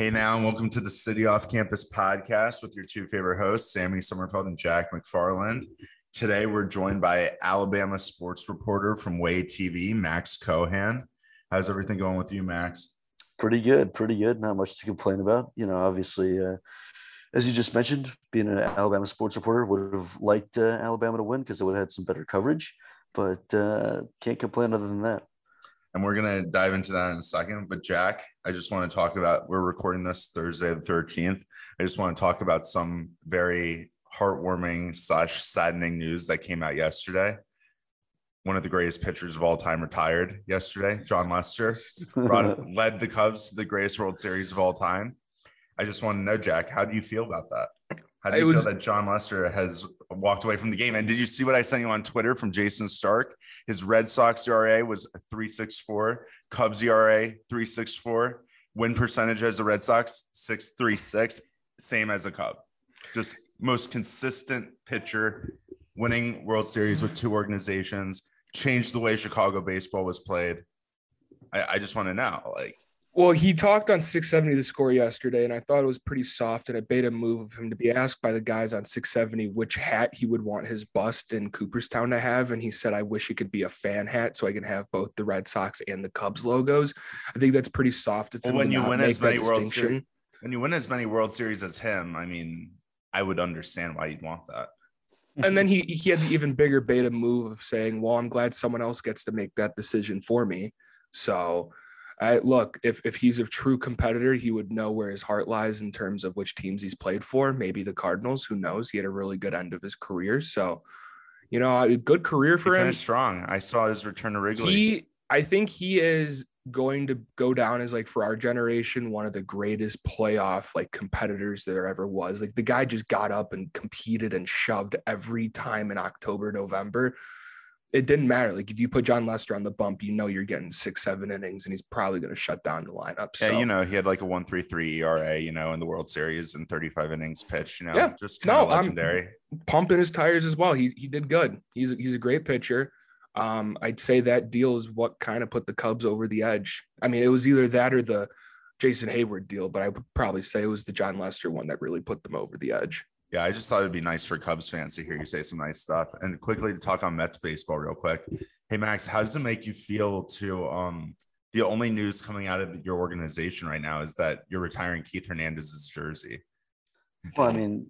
Hey now, and welcome to the City Off Campus podcast with your two favorite hosts, Sammy Sommerfeld and Jack McFarland. Today, we're joined by Alabama sports reporter from WAAY TV, Max Cohan. How's everything going with you, Max? Pretty good, pretty good. Not much to complain about. You know, obviously, uh, as you just mentioned, being an Alabama sports reporter would have liked uh, Alabama to win because it would have had some better coverage, but uh, can't complain other than that and we're going to dive into that in a second. But Jack, I just want to talk about we're recording this Thursday the 13th. I just want to talk about some very heartwarming slash saddening news that came out yesterday. One of the greatest pitchers of all time retired yesterday. Jon Lester brought, led the Cubs to the greatest World Series of all time. I just want to know, Jack, how do you feel about that? How do you was, feel that Jon Lester has walked away from the game? And did you see what I sent you on Twitter from Jayson Stark? His Red Sox ERA was 364, Cubs ERA 364, win percentage as a Red Sox 636, same as a Cub. Just most consistent pitcher, winning World Series with two organizations, changed the way Chicago baseball was played. I, I just want to know, like, well, he talked on 670 the score yesterday, and I thought it was pretty soft and a beta move of him to be asked by the guys on 670 which hat he would want his bust in Cooperstown to have. And he said, I wish it could be a fan hat so I can have both the Red Sox and the Cubs logos. I think that's pretty soft. Well, when you win as many World Series, when you win as many World Series as him, I mean, I would understand why you'd want that. and then he he had the even bigger beta move of saying, Well, I'm glad someone else gets to make that decision for me. So I look, if if he's a true competitor, he would know where his heart lies in terms of which teams he's played for. Maybe the Cardinals, who knows? He had a really good end of his career. So, you know, a good career for he him. Strong. I saw his return to Wrigley. He, I think he is going to go down as like for our generation one of the greatest playoff like competitors there ever was. Like the guy just got up and competed and shoved every time in October, November it didn't matter. Like if you put Jon Lester on the bump, you know you're getting six, seven innings, and he's probably going to shut down the lineup. So. Yeah, you know he had like a one three three ERA, you know, in the World Series and 35 innings pitched. You know, yeah. just no, legendary. I'm pumping his tires as well. He he did good. He's he's a great pitcher. Um, I'd say that deal is what kind of put the Cubs over the edge. I mean, it was either that or the Jason Heyward deal, but I would probably say it was the Jon Lester one that really put them over the edge. Yeah, I just thought it'd be nice for Cubs fans to hear you say some nice stuff. And quickly to talk on Mets baseball real quick. Hey Max, how does it make you feel to um the only news coming out of your organization right now is that you're retiring Keith Hernandez's jersey? Well, I mean,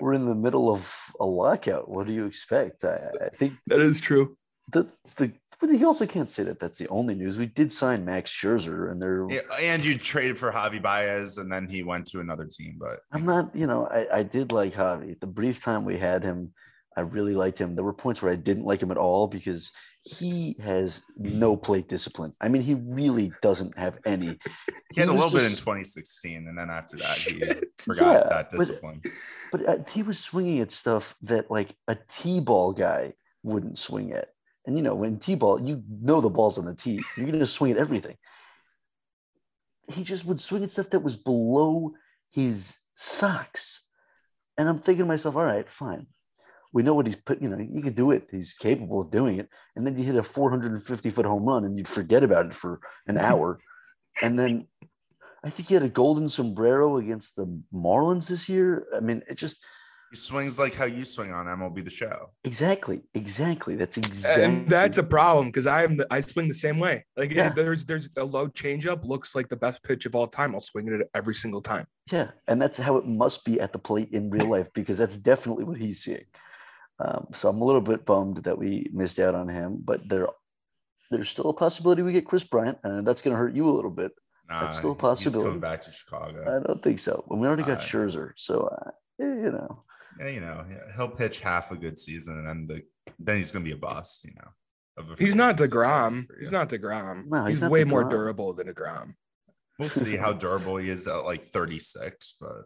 we're in the middle of a lockout. What do you expect? I, I think that is true. The the but you also can't say that that's the only news. We did sign Max Scherzer, and they're yeah, and you traded for Javy Baez, and then he went to another team. But I'm not, you know, I, I did like Javy. The brief time we had him, I really liked him. There were points where I didn't like him at all because he has no plate discipline. I mean, he really doesn't have any. He, he had a little just, bit in 2016, and then after that, he forgot yeah, that discipline. But, but uh, he was swinging at stuff that like a T-ball guy wouldn't swing at. And you know, when T-ball, you know the ball's on the tee. You're gonna swing at everything. He just would swing at stuff that was below his socks. And I'm thinking to myself, all right, fine. We know what he's put, you know, he could do it. He's capable of doing it. And then you hit a 450 foot home run and you'd forget about it for an hour. and then I think he had a golden sombrero against the Marlins this year. I mean, it just he swings like how you swing on MLB the show. Exactly. Exactly. That's exactly. And that's a problem because I am the, I swing the same way. Like yeah. there's there's a low changeup looks like the best pitch of all time. I'll swing it every single time. Yeah, and that's how it must be at the plate in real life because that's definitely what he's seeing. Um, so I'm a little bit bummed that we missed out on him, but there there's still a possibility we get Kris Bryant, and that's going to hurt you a little bit. Nah, that's still a possibility. He's coming back to Chicago. I don't think so. And we already got uh, Scherzer, so uh, you know yeah, you know, he'll pitch half a good season, and then the then he's gonna be a bust. You know, he's not Degrom. He's not Degrom. No, he's, he's way DeGrom. more durable than Degrom. We'll see how durable he is at like 36, but.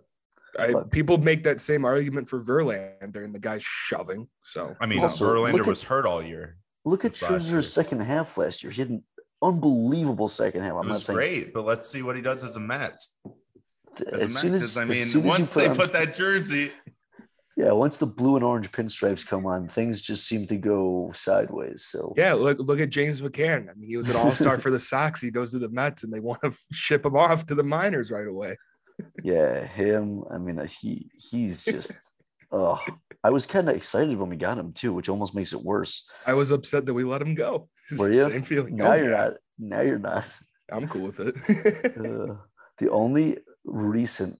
I, people make that same argument for Verlander, and the guy's shoving. So I mean, also, Verlander at, was hurt all year. Look at Scherzer's second half last year. He had an unbelievable second half. I'm it was saying, great, but let's see what he does as a Met. As, as a Met, because I mean, once they put, put that jersey, Yeah, once the blue and orange pinstripes come on, things just seem to go sideways. So Yeah, look look at James McCann. I mean, he was an all-star for the Sox. He goes to the Mets and they want to ship him off to the minors right away. yeah, him. I mean, uh, he he's just. oh, I was kind of excited when we got him too, which almost makes it worse. I was upset that we let him go. It's Were you? Same feeling. Now Oh, you're not. Now you're not. I'm cool with it. Uh, the only recent,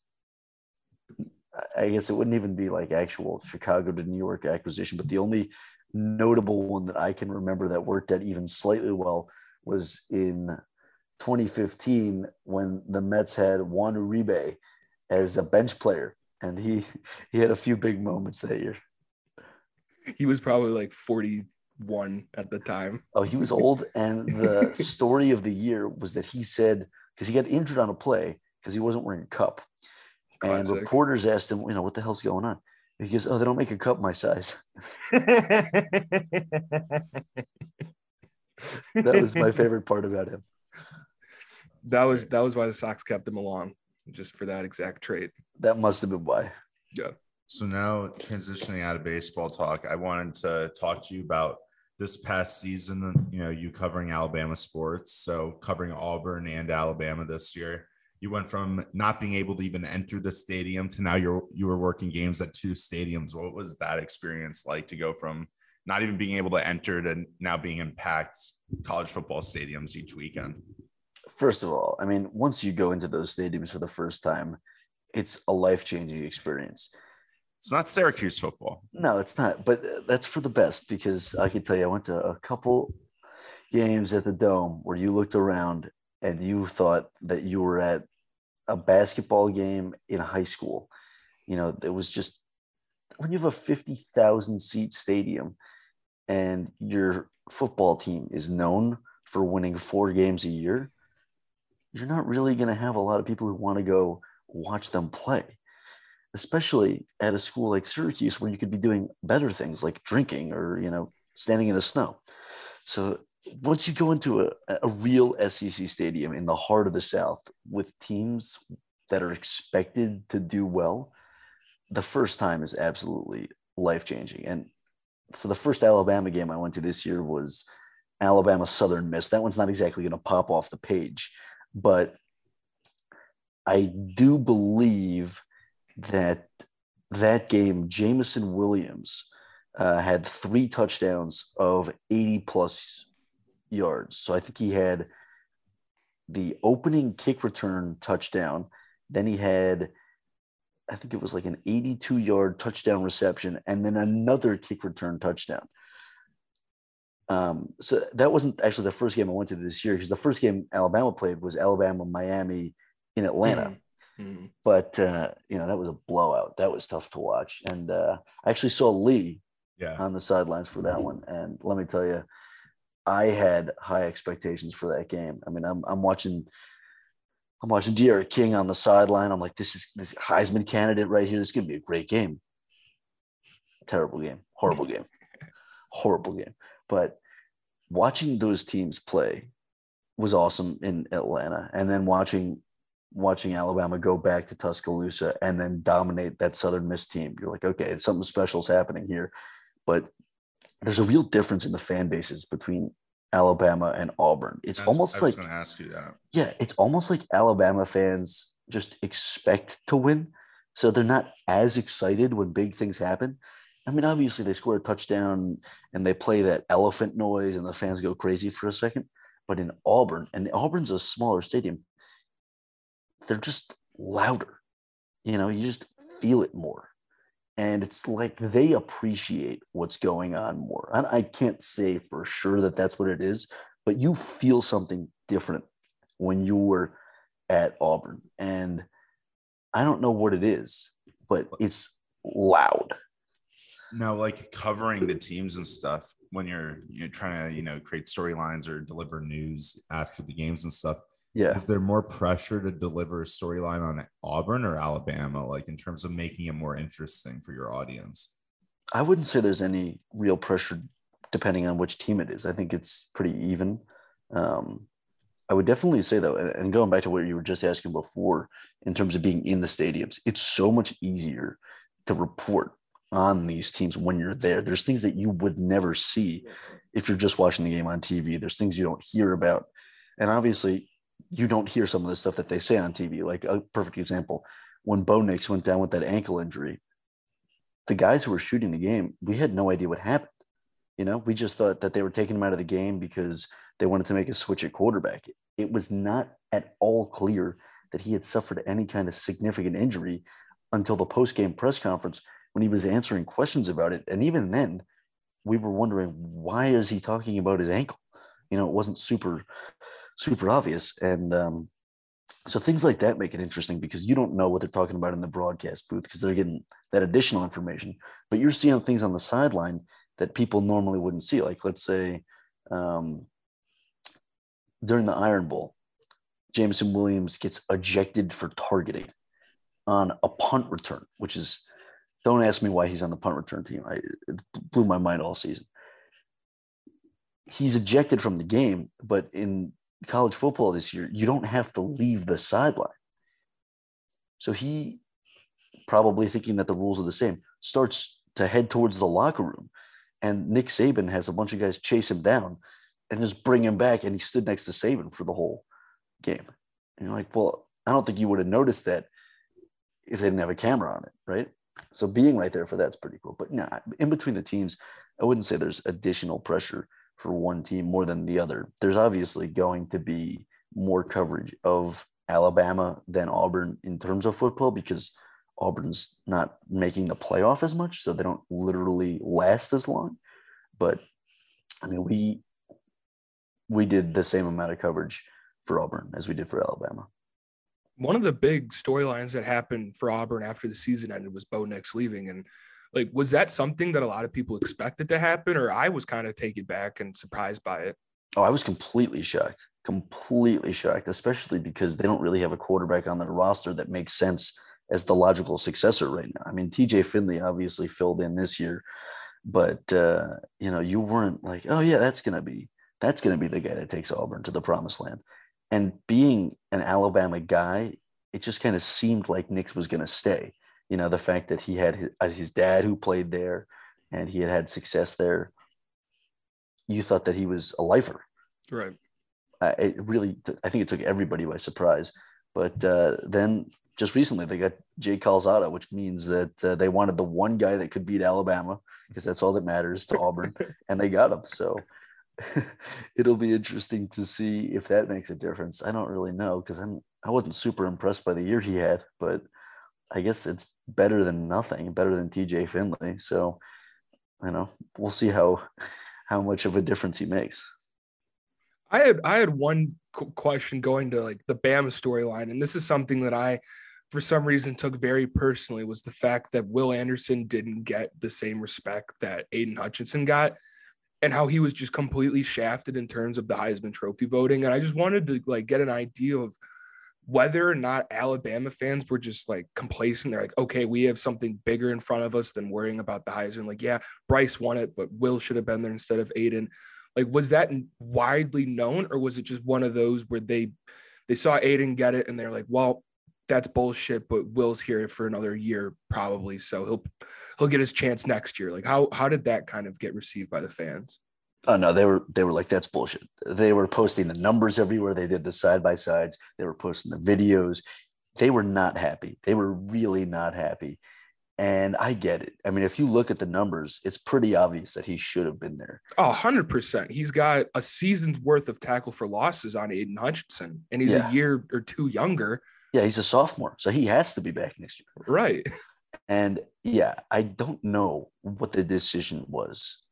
I guess it wouldn't even be like actual Chicago to New York acquisition, but the only notable one that I can remember that worked out even slightly well was in 2015 when the Mets had Juan Uribe as a bench player, and he he had a few big moments that year. he was probably like 41 at the time. Oh, he was old. And the story of the year was that he said, because he got injured on a play because he wasn't wearing a cup. And reporters asked him, you know, what the hell's going on? He goes, oh, they don't make a cup my size. That was my favorite part about him. That was that was why the Sox kept him along, just for that exact trait. That must have been why. Yeah. So now transitioning out of baseball talk, I wanted to talk to you about this past season, you know, you covering Alabama sports. So covering Auburn and Alabama this year. You went from not being able to even enter the stadium to now you're you were working games at two stadiums. What was that experience like to go from not even being able to enter to now being in packed college football stadiums each weekend? First of all, I mean, once you go into those stadiums for the first time, it's a life changing experience. It's not Syracuse football. No, it's not. But that's for the best because I can tell you, I went to a couple games at the Dome where you looked around and you thought that you were at a basketball game in high school. You know, it was just when you have a 50,000 seat stadium and your football team is known for winning four games a year, you're not really going to have a lot of people who want to go watch them play especially at a school like Syracuse where you could be doing better things like drinking or you know standing in the snow. So once you go into a, a real SEC stadium in the heart of the South with teams that are expected to do well, the first time is absolutely life changing. And so the first Alabama game I went to this year was Alabama Southern Miss. That one's not exactly going to pop off the page, but I do believe that that game, Jameson Williams uh, had three touchdowns of 80 plus yards. So I think he had the opening kick return touchdown. Then he had, I think it was like an 82 yard touchdown reception, and then another kick return touchdown. Um, so that wasn't actually the first game I went to this year because the first game Alabama played was Alabama Miami in Atlanta Mhm. but uh, you know that was a blowout. That was tough to watch, and uh, I actually saw Lee Yeah. on the sidelines for that one. And let me tell you, I had high expectations for that game. I mean, I'm I'm watching, I'm watching D'Eriq King on the sideline. I'm like, this is this Heisman candidate right here. This is gonna be a great game. Terrible game, horrible game, horrible game. But watching those teams play was awesome in Atlanta, and then watching watching Alabama go back to Tuscaloosa and then dominate that Southern Miss team. You're like, okay, something special is happening here. But there's a real difference in the fan bases between Alabama and Auburn. It's That's- almost like, going to ask you that. yeah, it's almost like Alabama fans just expect to win. So they're not as excited when big things happen. I mean, obviously they score a touchdown and they play that elephant noise and the fans go crazy for a second. But in Auburn, and Auburn's a smaller stadium, they're just louder. You know, you just feel it more. And it's like they appreciate what's going on more. And I can't say for sure that that's what it is, but you feel something different when you were at Auburn. And I don't know what it is, but it's loud. No, like covering the teams and stuff when you're you're trying to you know create storylines or deliver news after the games and stuff. Yeah. Is there more pressure to deliver a storyline on Auburn or Alabama, like in terms of making it more interesting for your audience? I wouldn't say there's any real pressure depending on which team it is. I think it's pretty even. Um, I would definitely say though, and- and going back to what you were just asking before, in terms of being in the stadiums, it's so much easier to report on these teams when you're there. There's things that you would never see if you're just watching the game on TV. There's things you don't hear about. And obviously, you don't hear some of the stuff that they say on TV. Like a perfect example, when Bo Nix went down with that ankle injury, the guys who were shooting the game, we had no idea what happened. You know, we just thought that they were taking him out of the game because they wanted to make a switch at quarterback. It was not at all clear that he had suffered any kind of significant injury until the post game press conference when he was answering questions about it. And even then, we were wondering why is he talking about his ankle? You know, it wasn't super, super obvious. And um, so things like that make it interesting because you don't know what they're talking about in the broadcast booth because they're getting that additional information. But you're seeing things on the sideline that people normally wouldn't see. Like let's say um, during the Iron Bowl, Jameson Williams gets ejected for targeting on a punt return, which is don't ask me why he's on the punt return team. I, it blew my mind all season. He's ejected from the game, but in college football this year, you don't have to leave the sideline. So he, probably thinking that the rules are the same, starts to head towards the locker room. And Nick Saban has a bunch of guys chase him down and just bring him back. And he stood next to Saban for the whole game. And you're like, well, I don't think you would have noticed that if they didn't have a camera on it, right? So being right there for that's pretty cool. But nah, in between the teams, I wouldn't say there's additional pressure for one team more than the other. There's obviously going to be more coverage of Alabama than Auburn in terms of football because Auburn's not making the playoff as much, so they don't literally last as long. But I mean, we we did the same amount of coverage for Auburn as we did for Alabama. One of the big storylines that happened for Auburn after the season ended was Bo Nix leaving, and like, was that something that a lot of people expected to happen, or I was kind of taken back and surprised by it? Oh, I was completely shocked, completely shocked, especially because they don't really have a quarterback on their roster that makes sense as the logical successor right now. I mean, TJ Finley obviously filled in this year, but uh, you know, you weren't like, oh yeah, that's gonna be that's gonna be the guy that takes Auburn to the promised land. And being an Alabama guy, it just kind of seemed like Nix was gonna stay you know the fact that he had his, uh, his dad who played there and he had had success there you thought that he was a lifer right uh, it really i think it took everybody by surprise but uh, then just recently they got Jay Calzada, which means that uh, they wanted the one guy that could beat Alabama because that's all that matters to Auburn, and they got him. So it'll be interesting to see if that makes a difference. I don't really know because I'm I wasn't super impressed by the year he had, but I guess it's better than nothing, better than TJ Finley. So, you know, we'll see how how much of a difference he makes. I had I had one question going to like the Bama storyline, and this is something that I, for some reason, took very personally was the fact that Will Anderson didn't get the same respect that Aidan Hutchinson got, and how he was just completely shafted in terms of the Heisman Trophy voting. And I just wanted to like get an idea of whether or not Alabama fans were just like complacent, they're like, okay, we have something bigger in front of us than worrying about the Heisman. Like, yeah, Bryce won it, but Will should have been there instead of Aidan. Like, was that widely known, or was it just one of those where they they saw Aidan get it and they're like, well, that's bullshit, but Will's here for another year probably, so he'll he'll get his chance next year. Like, how how did that kind of get received by the fans? Oh no, they were they were like that's bullshit. They were posting the numbers everywhere. They did the side by sides. They were posting the videos. They were not happy. They were really not happy. And I get it. I mean, if you look at the numbers, it's pretty obvious that he should have been there. Oh, 100%. He's got a season's worth of tackle for losses on Aidan Hutchinson, and he's yeah. a year or two younger. Yeah, he's a sophomore. So he has to be back next year. Right. And yeah, I don't know what the decision was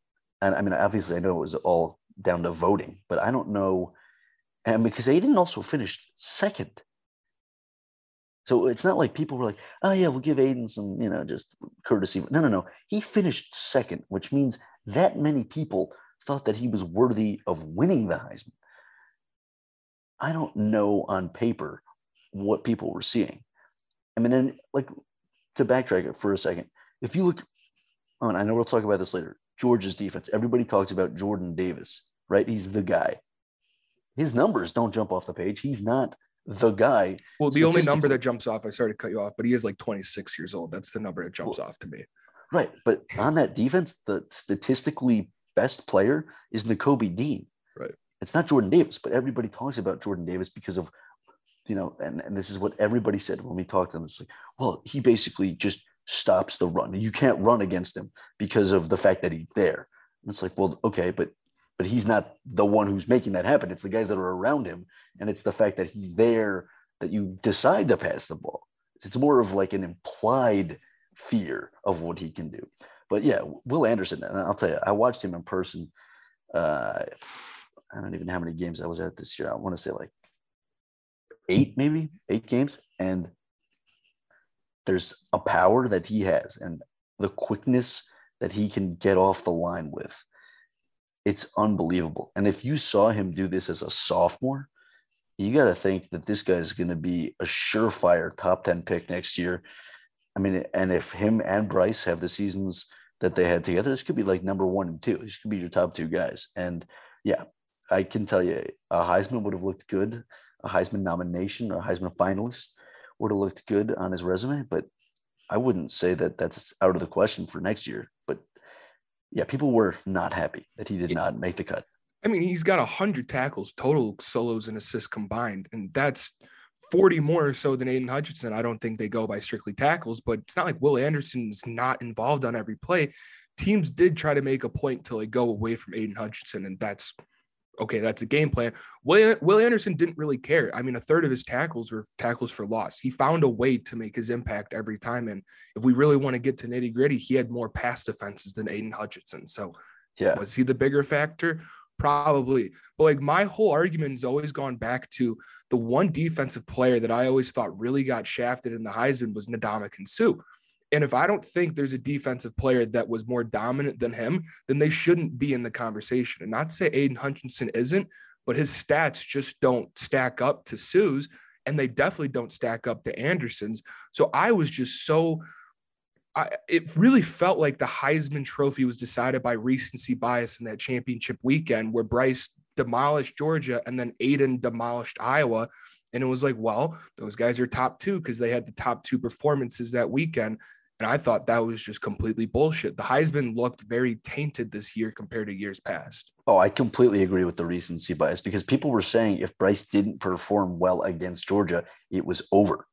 and I mean, obviously, I know it was all down to voting, but I don't know. And because Aidan also finished second. So it's not like people were like, oh, yeah, we'll give Aidan some, you know, just courtesy. No, no, no. He finished second, which means that many people thought that he was worthy of winning the Heisman. I don't know on paper what people were seeing. I mean, and like to backtrack it for a second, if you look on, I know we'll talk about this later. Georgia's defense. Everybody talks about Jordan Davis, right? He's the guy. His numbers don't jump off the page. He's not the guy. Well, the only number that jumps off, I started to cut you off, but he is like 26 years old. That's the number that jumps well, off to me. Right. But on that defense, the statistically best player is Nakobe Dean. Right. It's not Jordan Davis, but everybody talks about Jordan Davis because of, you know, and, and this is what everybody said when we talked to them. It's like, well, he basically just stops the run. You can't run against him because of the fact that he's there. And it's like, well, okay, but but he's not the one who's making that happen. It's the guys that are around him, and it's the fact that he's there that you decide to pass the ball. It's more of like an implied fear of what he can do. But yeah, Will Anderson, and I'll tell you, I watched him in person. Uh, I don't even know how many games I was at this year. I want to say like eight, maybe eight games. And there's a power that he has and the quickness that he can get off the line with. It's unbelievable. And if you saw him do this as a sophomore, you got to think that this guy is going to be a surefire top 10 pick next year. I mean, and if him and Bryce have the seasons that they had together, this could be like number one and two. This could be your top two guys. And yeah, I can tell you, a Heisman would have looked good. A Heisman nomination or a Heisman finalist would have looked good on his resume, but I wouldn't say that that's out of the question for next year. But yeah, people were not happy that he did not make the cut. I mean, he's got 100 tackles total solos and assists combined, and that's 40 more so than Aidan Hutchinson. I don't think they go by strictly tackles, but it's not like Will Anderson's not involved on every play. Teams did try to make a point to like go away from Aidan Hutchinson, and that's okay, that's a game plan. Will, Will Anderson didn't really care. I mean, a third of his tackles were tackles for loss. He found a way to make his impact every time. And if we really want to get to nitty gritty, he had more pass defenses than Aidan Hutchinson. So, yeah, was he the bigger factor? Probably. But like my whole argument has always gone back to the one defensive player that I always thought really got shafted in the Heisman was Ndamukong Suh. And if I don't think there's a defensive player that was more dominant than him, then they shouldn't be in the conversation. And not to say Aidan Hutchinson isn't, but his stats just don't stack up to Suh's, and they definitely don't stack up to Anderson's. So I was just so. I, it really felt like the Heisman Trophy was decided by recency bias in that championship weekend, where Bryce demolished Georgia and then Aidan demolished Iowa. And it was like, well, those guys are top two because they had the top two performances that weekend. And I thought that was just completely bullshit. The Heisman looked very tainted this year compared to years past. Oh, I completely agree with the recency bias because people were saying if Bryce didn't perform well against Georgia, it was over.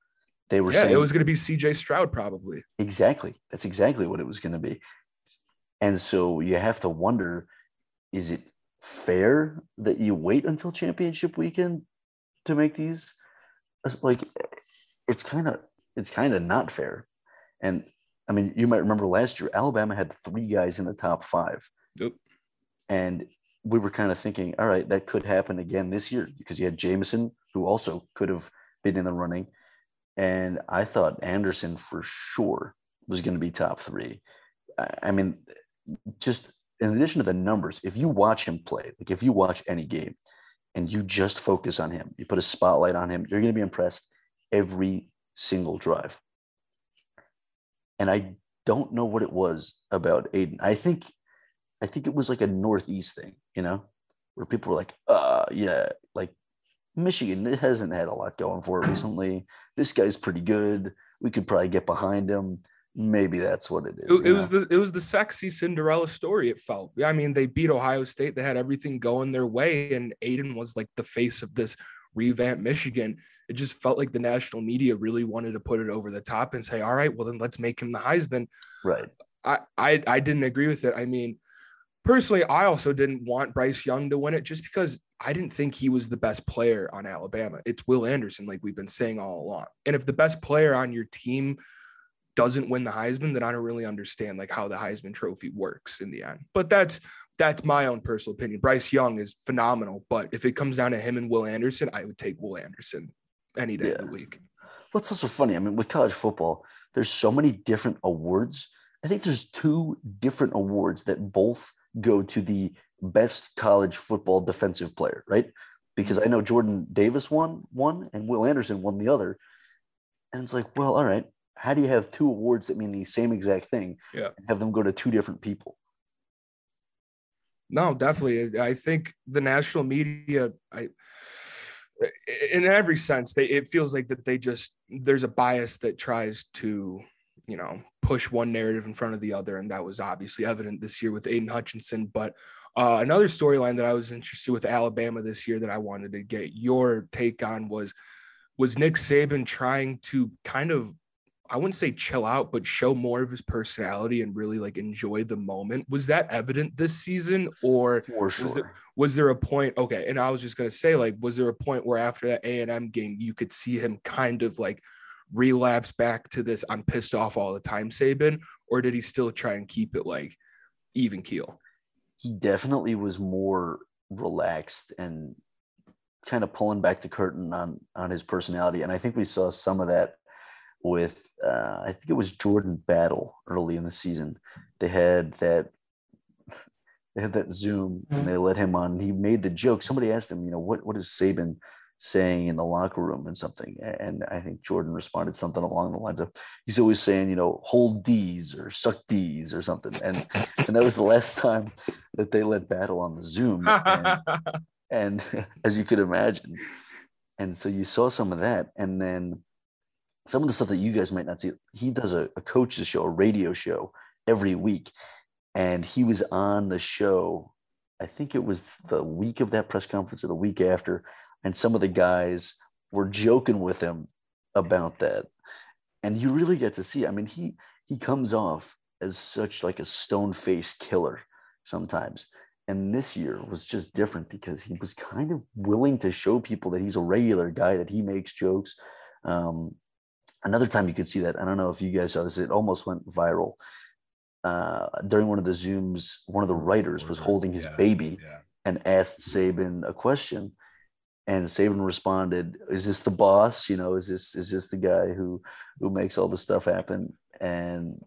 They were yeah, saying it was going to be CJ Stroud probably. Exactly. That's exactly what it was going to be. And so you have to wonder is it fair that you wait until championship weekend to make these like it's kind of it's kind of not fair and I mean, you might remember last year, Alabama had three guys in the top five. Yep. And we were kind of thinking, all right, that could happen again this year because you had Jameson, who also could have been in the running. And I thought Anderson for sure was going to be top three. I mean, just in addition to the numbers, if you watch him play, like if you watch any game and you just focus on him, you put a spotlight on him, you're going to be impressed every single drive and I don't know what it was about Aidan. I think, I think it was like a Northeast thing, you know, where people were like, uh, yeah, like Michigan hasn't had a lot going for it recently. This guy's pretty good. We could probably get behind him. Maybe that's what it is. It, it was the it was the sexy Cinderella story. It felt. I mean, they beat Ohio State. They had everything going their way, and Aidan was like the face of this revamp Michigan. It just felt like the national media really wanted to put it over the top and say, all right, well then let's make him the Heisman. Right. I I, I didn't agree with it. I mean, personally, I also didn't want Bryce Young to win it just because I didn't think he was the best player on Alabama. It's Will Anderson, like we've been saying all along. And if the best player on your team doesn't win the Heisman, then I don't really understand like how the Heisman Trophy works in the end. But that's that's my own personal opinion. Bryce Young is phenomenal, but if it comes down to him and Will Anderson, I would take Will Anderson any day yeah. of the week. What's also funny, I mean, with college football, there's so many different awards. I think there's two different awards that both go to the best college football defensive player, right? Because mm-hmm. I know Jordan Davis won one and Will Anderson won the other. And it's like, well, all right, how do you have two awards that mean the same exact thing yeah. and have them go to two different people? No, definitely. I think the national media, I, in every sense, they it feels like that they just there's a bias that tries to, you know, push one narrative in front of the other. And that was obviously evident this year with Aidan Hutchinson. But uh, another storyline that I was interested with Alabama this year that I wanted to get your take on was was Nick Saban trying to kind of I wouldn't say chill out, but show more of his personality and really like enjoy the moment. Was that evident this season, or sure. was there was there a point? Okay, and I was just gonna say, like, was there a point where after that A and M game, you could see him kind of like relapse back to this "I'm pissed off all the time" Saban, or did he still try and keep it like even keel? he definitely was more relaxed and kind of pulling back the curtain on on his personality and i think we saw some of that with uh, i think it was jordan battle early in the season. They had that they had that zoom and they let him on. He made the joke. Somebody asked him you know what what is saban saying in the locker room and something? And i think jordan responded something along the lines of he's always saying you know hold d's or suck d's or something. And and that was the last time that they let battle on the zoom. And, and as you could imagine. And so you saw some of that. And then some of the stuff that you guys might not see he does a, a coach's show a radio show every week. And he was on the show i think it was the week of that press conference or the week after. And some of the guys were joking with him about that. And you really get to see i mean he he comes off as such like a stone faced killer sometimes. And this year was just different because he was kind of willing to show people that he's a regular guy that he makes jokes. Um, another time you could see that i don't know if you guys saw this it almost went viral uh, during one of the zooms one of the writers was holding his Yeah, baby Yeah. and asked Saban a question. And Saban responded, "Is this the boss? You know, is this is this the guy who who makes all the stuff happen?" And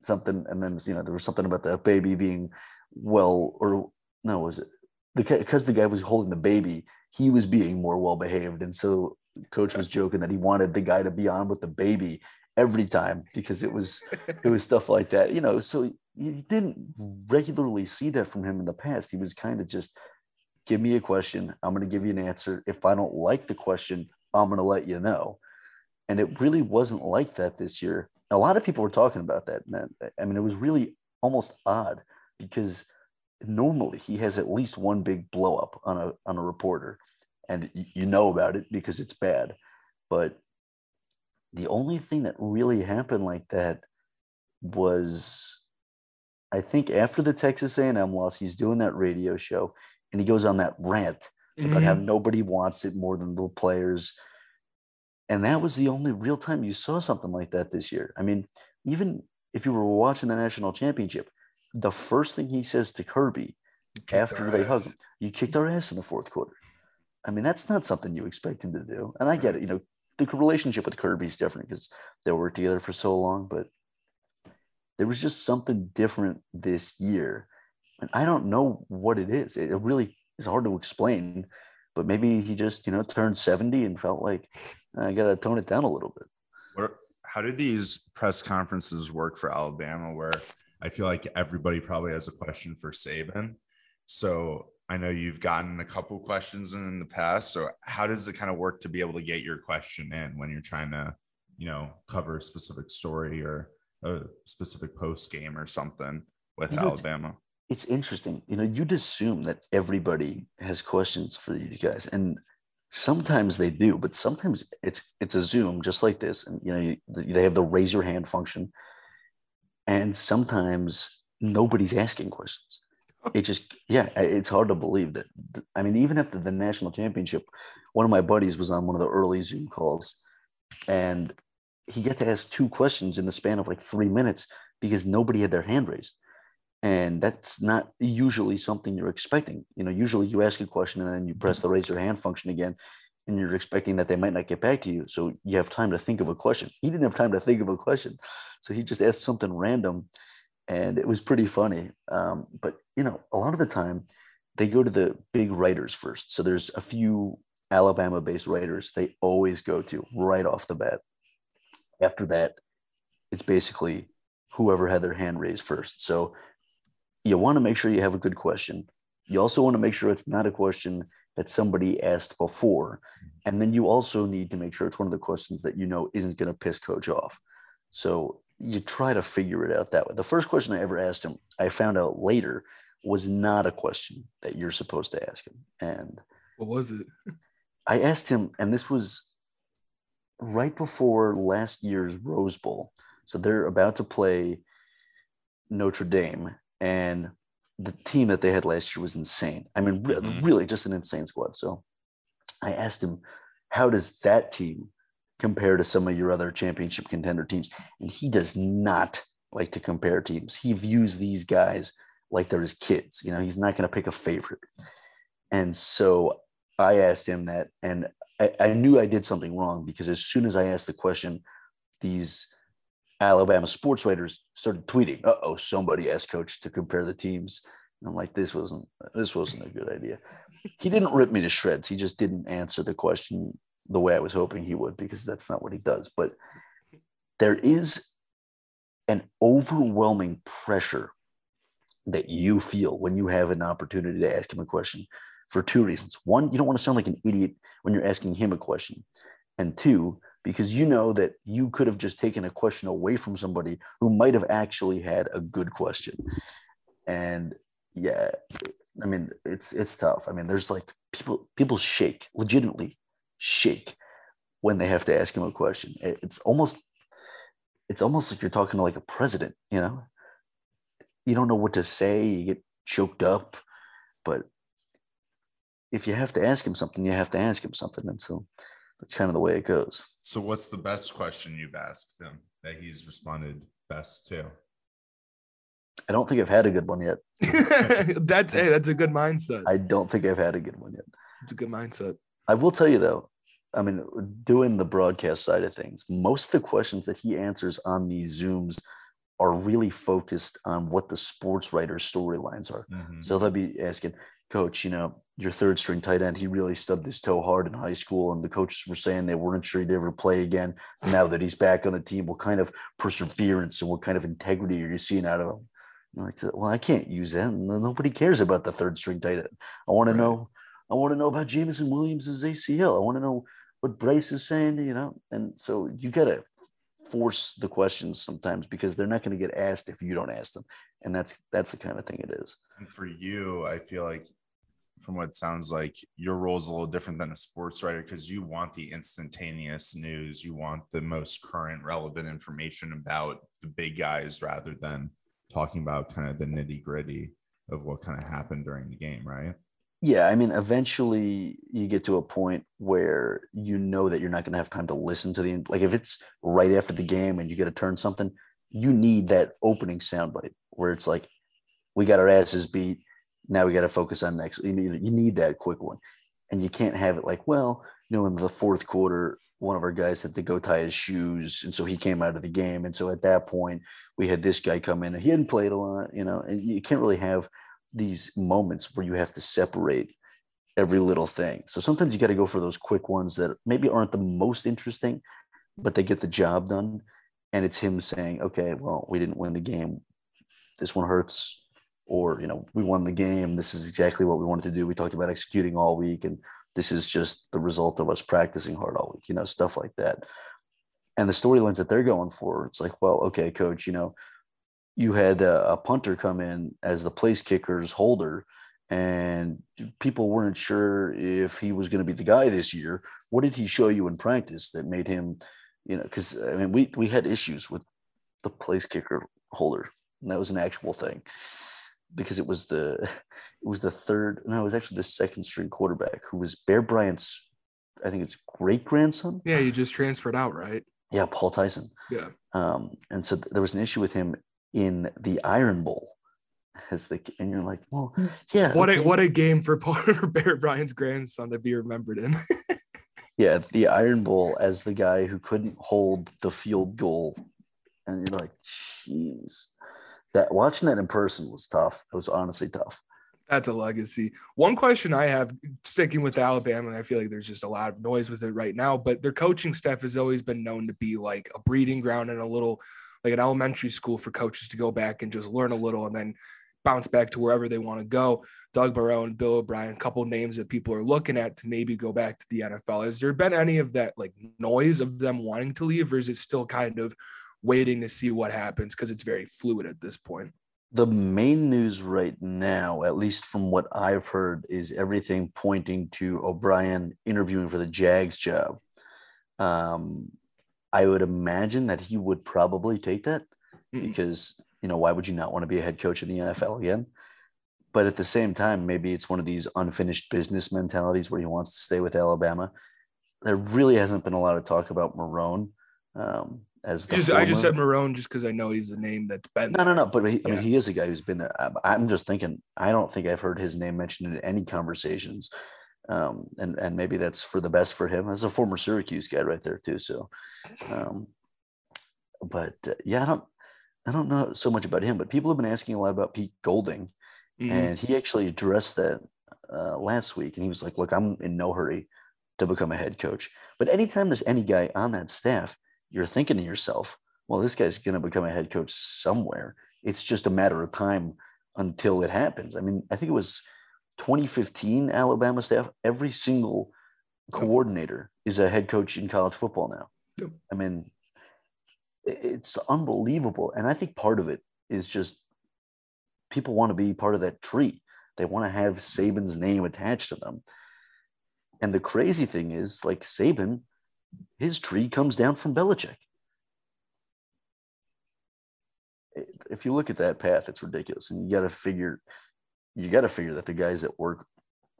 something, and then you know there was something about the baby being well, or no, was it because the guy was holding the baby, he was being more well behaved, and so coach was joking that he wanted the guy to be on with the baby every time because it was it was stuff like that, you know. So you didn't regularly see that from him in the past. He was kind of just give me a question. I'm going to give you an answer. If I don't like the question, I'm going to let you know. And it really wasn't like that this year. A lot of people were talking about that. Man. I mean, it was really almost odd because normally he has at least one big blow up on a on a reporter, and you know about it because it's bad. But the only thing that really happened like that was I think after the Texas A&M loss, he's doing that radio show and he goes on that rant about how Mhm. nobody wants it more than the players. And that was the only real time you saw something like that this year. I mean, even if you were watching the national championship, the first thing he says to Kirby after they hug him, you kicked our ass in the fourth quarter. I mean, that's not something you expect him to do. And I get it, you know, the relationship with Kirby is different because they worked together for so long, but there was just something different this year. And I don't know what it is. It really is hard to explain, but maybe he just, you know, turned 70 and felt like I got to tone it down a little bit. Where, how did these press conferences work for Alabama? Where I feel like everybody probably has a question for Saban. So I know you've gotten a couple questions in the past. So how does it kind of work to be able to get your question in when you're trying to, you know, cover a specific story or a specific post game or something with You know, it's- Alabama? it's interesting. You know, you'd assume that everybody has questions for these guys, and sometimes they do, but sometimes it's it's a Zoom just like this, and you know you, they have the raise your hand function, and sometimes nobody's asking questions. It just yeah, it's hard to believe that. I mean, even after the national championship, one of my buddies was on one of the early Zoom calls, and he got to ask two questions in the span of like three minutes because nobody had their hand raised. And that's not usually something you're expecting. You know usually you ask a question and then you press the raise your hand function again and you're expecting that they might not get back to you. So you have time to think of a question. He didn't have time to think of a question. So he just asked something random and it was pretty funny um, but you know a lot of the time they go to the big writers first so there's a few alabama based writers they always go to right off the bat after that it's basically whoever had their hand raised first so you want to make sure you have a good question. You also want to make sure it's not a question that somebody asked before. And then you also need to make sure it's one of the questions that you know isn't going to piss coach off. So you try to figure it out that way. The first question I ever asked him, I found out later, was not a question that you're supposed to ask him. And what was it? I asked him, and this was right before last year's Rose Bowl. So they're about to play Notre Dame, and the team that they had last year was insane. I mean, mm-hmm. really just an insane squad. So I asked him, how does that team compare to some of your other championship contender teams? And he does not like to compare teams. He views these guys like they're his kids. You know, he's not going to pick a favorite. And so I asked him that, and I, I, knew I did something wrong because as soon as I asked the question, these Alabama sports writers started tweeting, "Uh oh, somebody asked coach to compare the teams." And I'm like, "This wasn't this wasn't a good idea." He didn't rip me to shreds. He just didn't answer the question the way I was hoping he would because that's not what he does. But there is an overwhelming pressure that you feel when you have an opportunity to ask him a question for two reasons. One, you don't want to sound like an idiot when you're asking him a question. And two, because you know that you could have just taken a question away from somebody who might have actually had a good question. And yeah, I mean, it's it's tough. I mean, there's like people people shake, legitimately shake when they have to ask him a question. It's almost it's almost like you're talking to like a president, you know? You don't know what to say, you get choked up, but if you have to ask him something, you have to ask him something. And so that's kind of the way it goes. So, what's the best question you've asked him that he's responded best to? I don't think I've had a good one yet. that's hey, that's a good mindset. I don't think I've had a good one yet. It's a good mindset. I will tell you though, I mean, doing the broadcast side of things, most of the questions that he answers on these Zooms are really focused on what the sports writer's storylines are. Mm-hmm. So they'll be asking, Coach, you know, your third string tight end, he really stubbed his toe hard in high school, and the coaches were saying they weren't sure he'd ever play again. Now that he's back on the team, what kind of perseverance and what kind of integrity are you seeing out of him? like, well, I can't use that. Nobody cares about the third string tight end. I want right. to know. I want to know about Jameson Williams' ACL. I want to know what Bryce is saying. You know, and so you got to force the questions sometimes because they're not going to get asked if you don't ask them, and that's that's the kind of thing it is. And for you, I feel like from what sounds like your role is a little different than a sports writer because you want the instantaneous news you want the most current relevant information about the big guys rather than talking about kind of the nitty gritty of what kind of happened during the game right yeah i mean eventually you get to a point where you know that you're not going to have time to listen to the like if it's right after the game and you get to turn something you need that opening soundbite where it's like we got our asses beat now we got to focus on next. You need, you need that quick one. And you can't have it like, well, you know, in the fourth quarter, one of our guys had to go tie his shoes. And so he came out of the game. And so at that point, we had this guy come in and he hadn't played a lot, you know, and you can't really have these moments where you have to separate every little thing. So sometimes you got to go for those quick ones that maybe aren't the most interesting, but they get the job done. And it's him saying, okay, well, we didn't win the game. This one hurts or you know we won the game this is exactly what we wanted to do we talked about executing all week and this is just the result of us practicing hard all week you know stuff like that and the storylines that they're going for it's like well okay coach you know you had a, a punter come in as the place kicker's holder and people weren't sure if he was going to be the guy this year what did he show you in practice that made him you know because i mean we we had issues with the place kicker holder and that was an actual thing because it was the it was the third no it was actually the second string quarterback who was Bear Bryant's I think it's great grandson. Yeah, he just transferred out, right? Yeah, Paul Tyson. Yeah. Um, and so there was an issue with him in the Iron Bowl. As the and you're like, well, hmm. yeah. What okay. a what a game for, Paul, for Bear Bryant's grandson to be remembered in. yeah, the Iron Bowl as the guy who couldn't hold the field goal, and you're like, jeez that watching that in person was tough. It was honestly tough. That's a legacy. One question I have sticking with Alabama, I feel like there's just a lot of noise with it right now, but their coaching staff has always been known to be like a breeding ground and a little like an elementary school for coaches to go back and just learn a little and then bounce back to wherever they want to go. Doug Marrone and Bill O'Brien, a couple names that people are looking at to maybe go back to the NFL. Has there been any of that like noise of them wanting to leave, or is it still kind of waiting to see what happens because it's very fluid at this point. The main news right now, at least from what I've heard, is everything pointing to O'Brien interviewing for the Jags job. Um, I would imagine that he would probably take that Mm. because, you know, why would you not want to be a head coach in the NFL again? But at the same time, maybe it's one of these unfinished business mentalities where he wants to stay with Alabama. There really hasn't been a lot of talk about Marrone um, as the Just, I just said Marrone just because I know he's a name that's been no, no, no. But he, I mean, he is a guy who's been there. I'm- I'm just thinking. I don't think I've heard his name mentioned in any conversations, um, and and maybe that's for the best for him. As a former Syracuse guy, right there too. So, um, but uh, yeah, I don't, I don't know so much about him. But people have been asking a lot about Pete Golding, Mhm. and he actually addressed that uh, last week. And he was like, "Look, I'm in no hurry to become a head coach. But anytime there's any guy on that staff, you're thinking to yourself, well, this guy's going to become a head coach somewhere. It's just a matter of time until it happens. I mean, I think it was 2015 Alabama staff. Every single coordinator is a head coach in college football now. Yep. I mean, it's unbelievable. And I think part of it is just people want to be part of that tree. They want to have Saban's name attached to them. And the crazy thing is, like Saban, his tree comes down from Belichick. If you look at that path, it's ridiculous. And you got to figure, you got to figure that the guys that work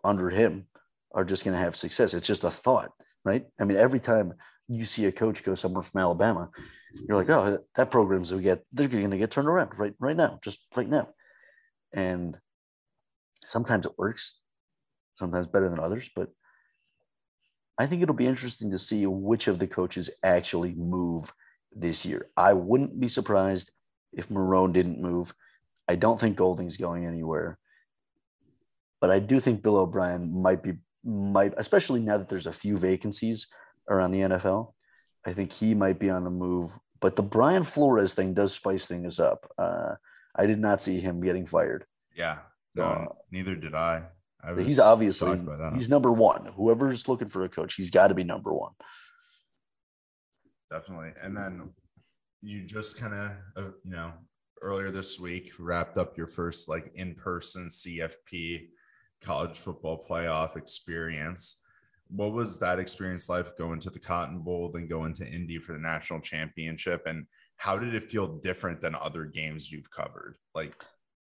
under him are just going to have success. It's just a thought, right? I mean, every time you see a coach go somewhere from Alabama, you're like, oh, that program's we get, they're going to get turned around right, right now, just right now. And sometimes it works, sometimes better than others, but I think it'll be interesting to see which of the coaches actually move this year. I wouldn't be surprised if Marrone didn't move. I don't think Golding's going anywhere. But I do think Bill O'Brien might be might especially now that there's a few vacancies around the NFL. I think he might be on the move. But the Brian Flores thing does spice things up. Uh, I did not see him getting fired. Yeah. No, Uh, neither did I. I was He's obviously shocked by that. he's number one. Whoever's looking for a coach, he's got to be number one. definitely. And then you just kind of, uh, you know, earlier this week wrapped up your first like in person CFP college football playoff experience. What was that experience like going to the Cotton Bowl, then going to Indy for the national championship? And how did it feel different than other games you've covered? Like,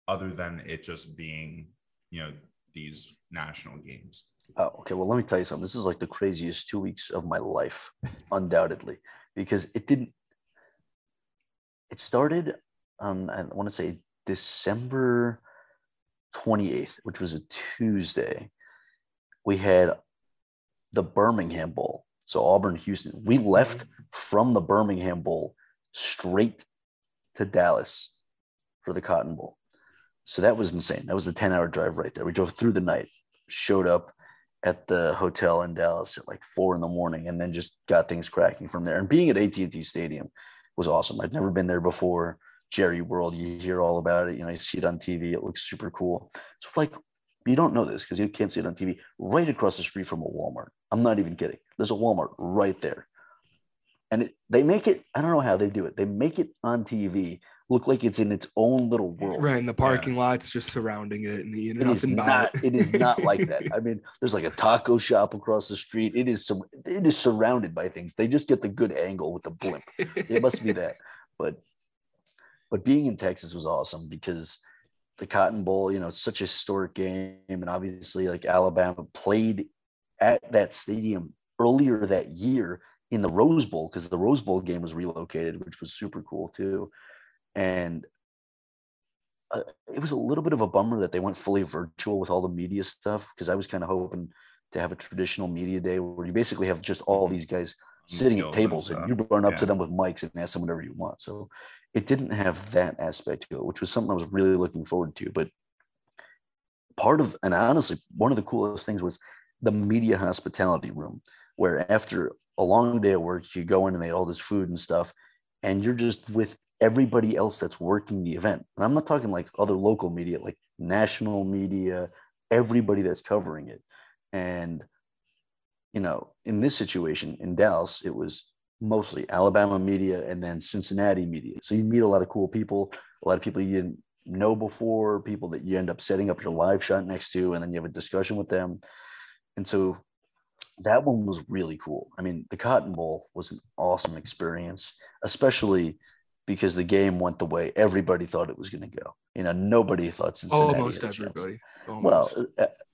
other than it just being, you know, these national games? Oh, okay. Well, let me tell you something. This is like the craziest two weeks of my life, undoubtedly, because it didn't. It started on I want to say December twenty eighth, which was a Tuesday. We had the Birmingham Bowl, so Auburn, Houston. We mm-hmm. left from the Birmingham Bowl straight to Dallas for the Cotton Bowl. So that was insane. That was a 10 hour drive right there. We drove through the night, showed up at the hotel in Dallas at like four in the morning, and then just got things cracking from there. And being at AT&T Stadium was awesome. I'd never been there before. Jerry World, you hear all about it. You know, you see it on TV. It looks super cool. So like, you don't know this because you can't see it on TV. Right across the street from a Walmart. I'm not even kidding. There's a Walmart right there, and it, they make it. I don't know how they do it. They make it on TV look like it's in its own little world. Right, and the parking lots just surrounding it, and the It is not. It is not like that. I mean, there's like a taco shop across the street. It is some. It is surrounded by things. They just get the good angle with the blimp. It must be that. But, but being in Texas was awesome because the Cotton Bowl, you know, it's such a historic game, and obviously, like Alabama played at that stadium earlier that year in the Rose Bowl because the Rose Bowl game was relocated, which was super cool too. And uh, it was a little bit of a bummer that they went fully virtual with all the media stuff because I was kind of hoping to have a traditional media day where you basically have just all these guys sitting at tables and, you run up to them with mics and ask them whatever you want. So it didn't have that aspect to it, which was something I was really looking forward to. But part of, and honestly, one of the coolest things was the media hospitality room, where after a long day of work, you go in and they all this food and stuff, and you're just with everybody else that's working the event. And I'm not talking like other local media, like national media, everybody that's covering it. And, you know, in this situation in Dallas, it was mostly Alabama media and then Cincinnati media. So you meet a lot of cool people, a lot of people you didn't know before, people that you end up setting up your live shot next to, and then you have a discussion with them. And so that one was really cool. I mean, the Cotton Bowl was an awesome experience, especially because the game went the way everybody thought it was going to go. You know, nobody thought Cincinnati. Almost had a chance. everybody. Almost. Well,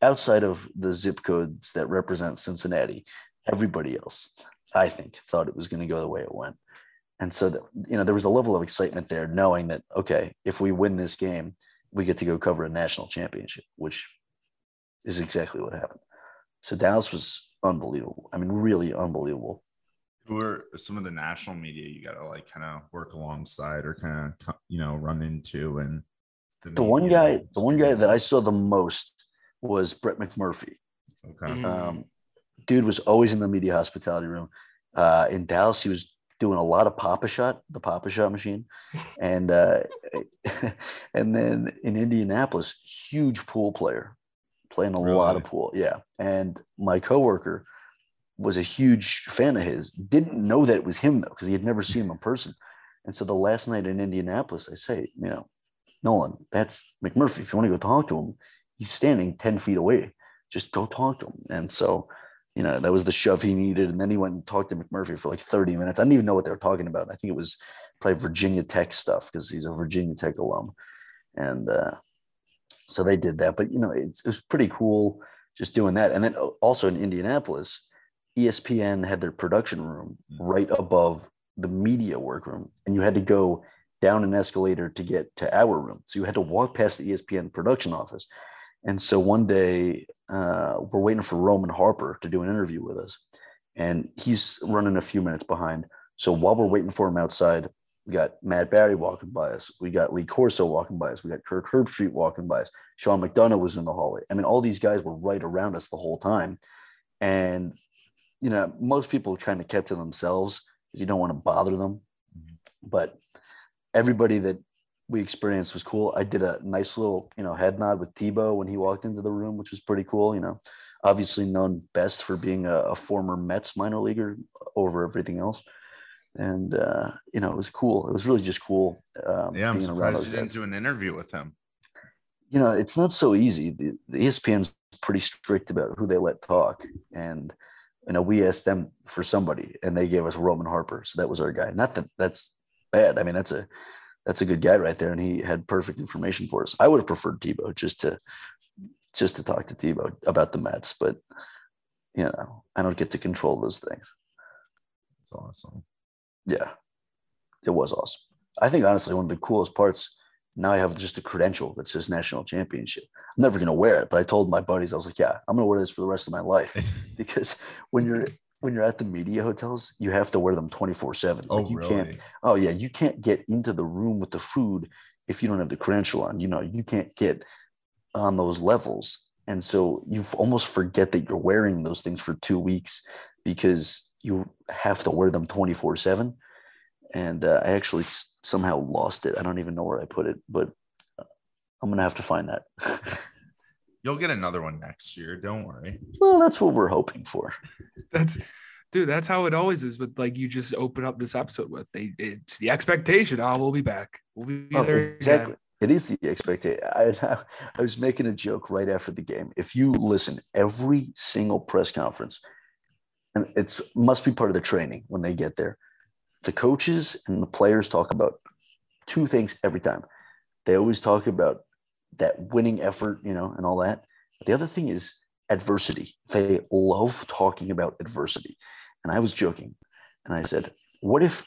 outside of the zip codes that represent Cincinnati, everybody else, I think, thought it was going to go the way it went. And so, that, you know, there was a level of excitement there, knowing that, okay, if we win this game, we get to go cover a national championship, which is exactly what happened. So Dallas was unbelievable. I mean, really unbelievable. Who are some of the national media you got to like kind of work alongside or kind of you know run into and The one guy, the one guy that I saw the most was Brett McMurphy. okay Mhm. Um, dude was always in the media hospitality room. Uh, in Dallas, he was doing a lot of Pop-A-Shot, the Pop-A-Shot machine, and uh, and then in Indianapolis, huge pool player, playing a lot of pool. Yeah, and my coworker was a huge fan of his. Didn't know that it was him though, because he had never seen him in person. And so the last night in Indianapolis, I say, you know, Nolan, that's McMurphy. If you want to go talk to him, he's standing 10 feet away. Just go talk to him. And so, you know, that was the shove he needed. And then he went and talked to McMurphy for like 30 minutes. I didn't even know what they were talking about. I think it was probably Virginia Tech stuff because he's a Virginia Tech alum. And uh, so they did that. But, you know, it's, it was pretty cool just doing that. And then uh, also in Indianapolis, ESPN had their production room right above the media workroom. And you had to go down an escalator to get to our room. So you had to walk past the ESPN production office. And so one day uh, we're waiting for Roman Harper to do an interview with us, and he's running a few minutes behind. So while we're waiting for him outside, we got Matt Barrie walking by us. We got Lee Corso walking by us. We got Kirk Herbstreit walking by us. Sean McDonough was in the hallway. I mean, all these guys were right around us the whole time. And, you know, most people kind of kept to themselves because you don't want to bother them. Mhm. But everybody that we experienced was cool. I did a nice little, you know, head nod with Tebow when he walked into the room, which was pretty cool. You know, obviously known best for being a, a former Mets minor leaguer over everything else. And uh, you know, it was cool. It was really just cool. Um, yeah i'm surprised you didn't guys. do an interview with him You know, it's not so easy. The, the ESPN's pretty strict about who they let talk, and you know, we asked them for somebody, and they gave us Roman Harper, so that was our guy. Not that that's bad. I mean, that's a that's a good guy right there, and he had perfect information for us. I would have preferred Tebow just to just to talk to Tebow about the Mets, but you know, I don't get to control those things. it's awesome Yeah, it was awesome. I think honestly, one of the coolest parts. Now I have just a credential that says national championship. I'm never gonna wear it, but I told my buddies, I was like, "Yeah, I'm gonna wear this for the rest of my life." because when you're when you're at the media hotels, you have to wear them 24 7. oh you really can't oh yeah, you can't get into the room with the food if you don't have the credential on. You know, you can't get on those levels. And so you almost forget that you're wearing those things for two weeks because you have to wear them 24 7. And uh, I actually somehow lost it. I don't even know where I put it, but uh, I'm going to have to find that. you'll get another one next year don't worry well, that's what we're hoping for. That's dude, that's how it always is with like you just open up this episode with. They it's the expectation. Oh, we'll be back. We'll be Oh, there exactly. again. It is the expectation. I, I was making a joke right after the game. If you listen every single press conference, and it's must be part of the training when they get there, the coaches and the players talk about two things every time. They always talk about that winning effort, you know, and all that. The other thing is adversity. They love talking about adversity. And I was joking, and I said, "What if,